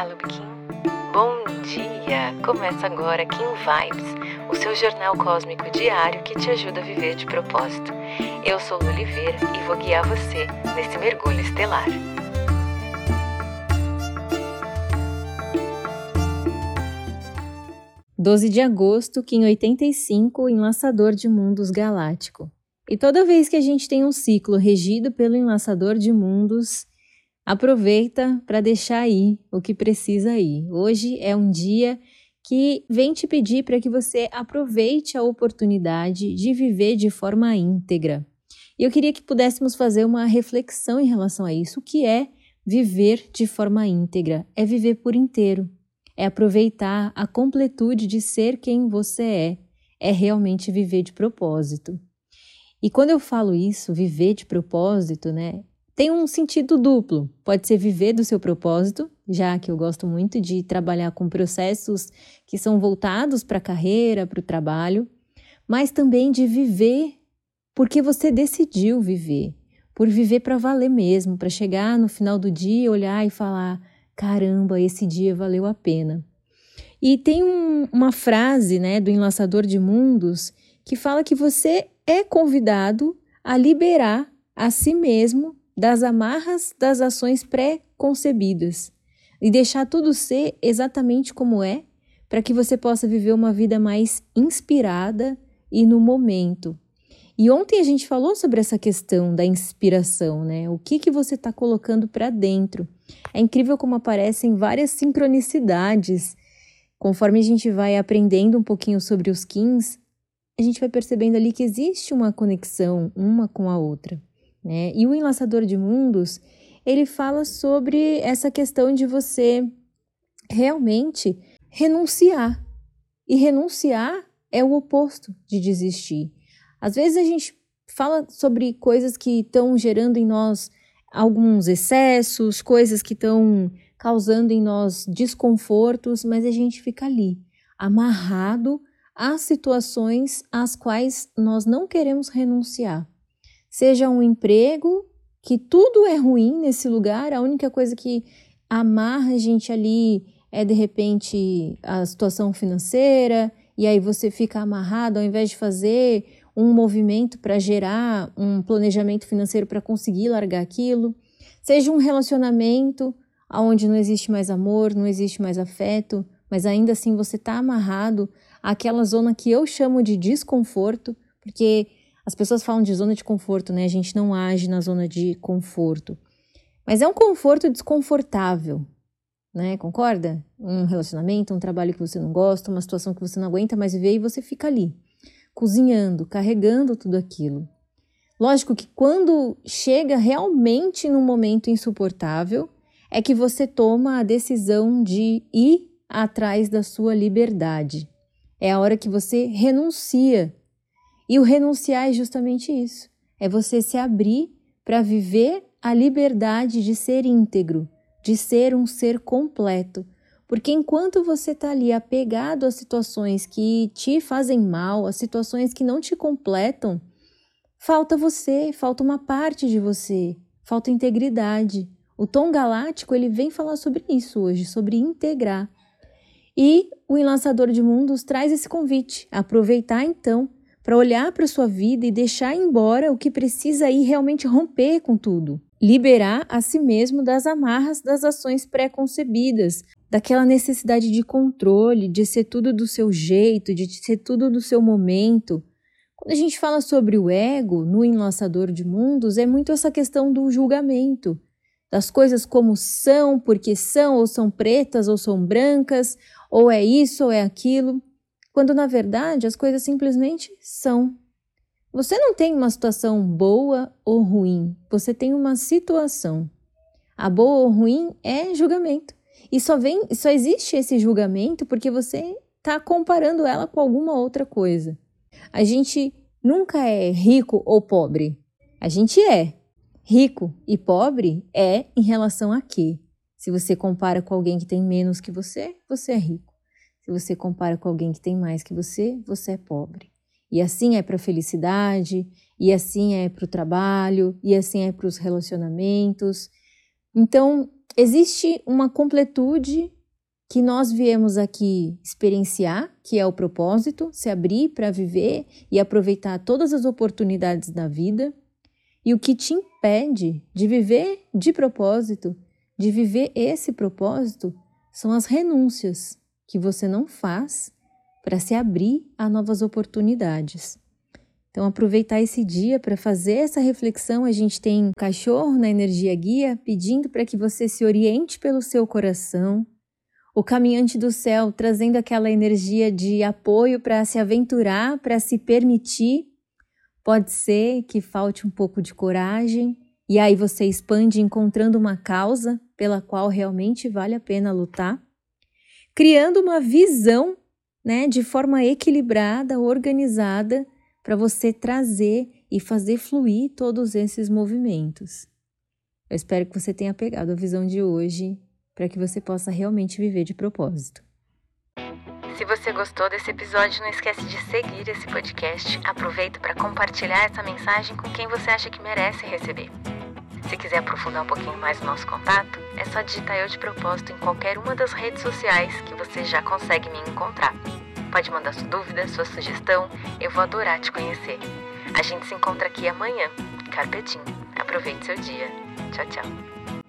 Olá, Lubikin. Bom dia! Começa agora Kim Vibes, o seu jornal cósmico diário que te ajuda a viver de propósito. Eu sou Lu Oliveira e vou guiar você nesse mergulho estelar. Doze de agosto, Kim 85, Enlaçador de Mundos Galáctico. E toda vez que a gente tem um ciclo regido pelo Enlaçador de Mundos, Aproveita para deixar aí o que precisa ir. Hoje é um dia que vem te pedir para que você aproveite a oportunidade de viver de forma íntegra. E eu queria que pudéssemos fazer uma reflexão em relação a isso. O que é viver de forma íntegra? É viver por inteiro. É aproveitar a completude de ser quem você é. É realmente viver de propósito. E quando eu falo isso, viver de propósito, né? Tem um sentido duplo. Pode ser viver do seu propósito, já que eu gosto muito de trabalhar com processos que são voltados para a carreira, para o trabalho, mas também de viver porque você decidiu viver, por viver para valer mesmo, para chegar no final do dia, olhar e falar: caramba, esse dia valeu a pena. E tem um, uma frase né, do Enlaçador de Mundos que fala que você é convidado a liberar a si mesmo das amarras das ações pré-concebidas e deixar tudo ser exatamente como é, para que você possa viver uma vida mais inspirada e no momento. E ontem a gente falou sobre essa questão da inspiração, né? O que que você está colocando para dentro? É incrível como aparecem várias sincronicidades. Conforme a gente vai aprendendo um pouquinho sobre os Kins, a gente vai percebendo ali que existe uma conexão uma com a outra. Né? E o Enlaçador de Mundos, ele fala sobre essa questão de você realmente renunciar. E renunciar é o oposto de desistir. Às vezes a gente fala sobre coisas que estão gerando em nós alguns excessos, coisas que estão causando em nós desconfortos, mas a gente fica ali, amarrado às situações às quais nós não queremos renunciar seja um emprego, que tudo é ruim nesse lugar, a única coisa que amarra a gente ali é de repente a situação financeira, e aí você fica amarrado ao invés de fazer um movimento para gerar um planejamento financeiro para conseguir largar aquilo, seja um relacionamento onde não existe mais amor, não existe mais afeto, mas ainda assim você está amarrado àquela zona que eu chamo de desconforto, porque as pessoas falam de zona de conforto, né? A gente não age na zona de conforto. Mas é um conforto desconfortável, né? Concorda? Um relacionamento, um trabalho que você não gosta, uma situação que você não aguenta mais viver e você fica ali, cozinhando, carregando tudo aquilo. Lógico que quando chega realmente num momento insuportável, é que você toma a decisão de ir atrás da sua liberdade. É a hora que você renuncia e o renunciar é justamente isso: é você se abrir para viver a liberdade de ser íntegro, de ser um ser completo. Porque enquanto você está ali apegado a situações que te fazem mal, a situações que não te completam, falta você, falta uma parte de você, falta integridade. O tom galáctico ele vem falar sobre isso hoje, sobre integrar. E o Enlaçador de Mundos traz esse convite, aproveitar então para olhar para sua vida e deixar embora o que precisa ir realmente romper com tudo. Liberar a si mesmo das amarras das ações pré-concebidas, daquela necessidade de controle, de ser tudo do seu jeito, de ser tudo do seu momento. Quando a gente fala sobre o ego no Enlaçador de Mundos, é muito essa questão do julgamento, das coisas como são, porque são, ou são pretas, ou são brancas, ou é isso, ou é aquilo quando na verdade as coisas simplesmente são. Você não tem uma situação boa ou ruim, você tem uma situação. A boa ou ruim é julgamento. E só vem, só existe esse julgamento porque você está comparando ela com alguma outra coisa. A gente nunca é rico ou pobre. A gente é. Rico e pobre é em relação a quê? Se você compara com alguém que tem menos que você, você é rico. Se você compara com alguém que tem mais que você, você é pobre. E assim é para a felicidade, e assim é para o trabalho, e assim é para os relacionamentos. Então, existe uma completude que nós viemos aqui experienciar, que é o propósito, se abrir para viver e aproveitar todas as oportunidades da vida. E o que te impede de viver de propósito, de viver esse propósito, são as renúncias que você não faz para se abrir a novas oportunidades. Então, aproveitar esse dia para fazer essa reflexão. A gente tem um cachorro na energia guia pedindo para que você se oriente pelo seu coração. O caminhante do céu trazendo aquela energia de apoio para se aventurar, para se permitir. Pode ser que falte um pouco de coragem, e aí você expande encontrando uma causa pela qual realmente vale a pena lutar, criando uma visão, né, de forma equilibrada, organizada para você trazer e fazer fluir todos esses movimentos. Eu espero que você tenha pegado a visão de hoje para que você possa realmente viver de propósito. Se você gostou desse episódio, não esquece de seguir esse podcast. Aproveita para compartilhar essa mensagem com quem você acha que merece receber. Se quiser aprofundar um pouquinho mais o nosso contato, é só digitar Eu de Propósito em qualquer uma das redes sociais que você já consegue me encontrar. Pode mandar sua dúvida, sua sugestão, eu vou adorar te conhecer. A gente se encontra aqui amanhã. Carpetinho. Aproveite seu dia. Tchau, tchau.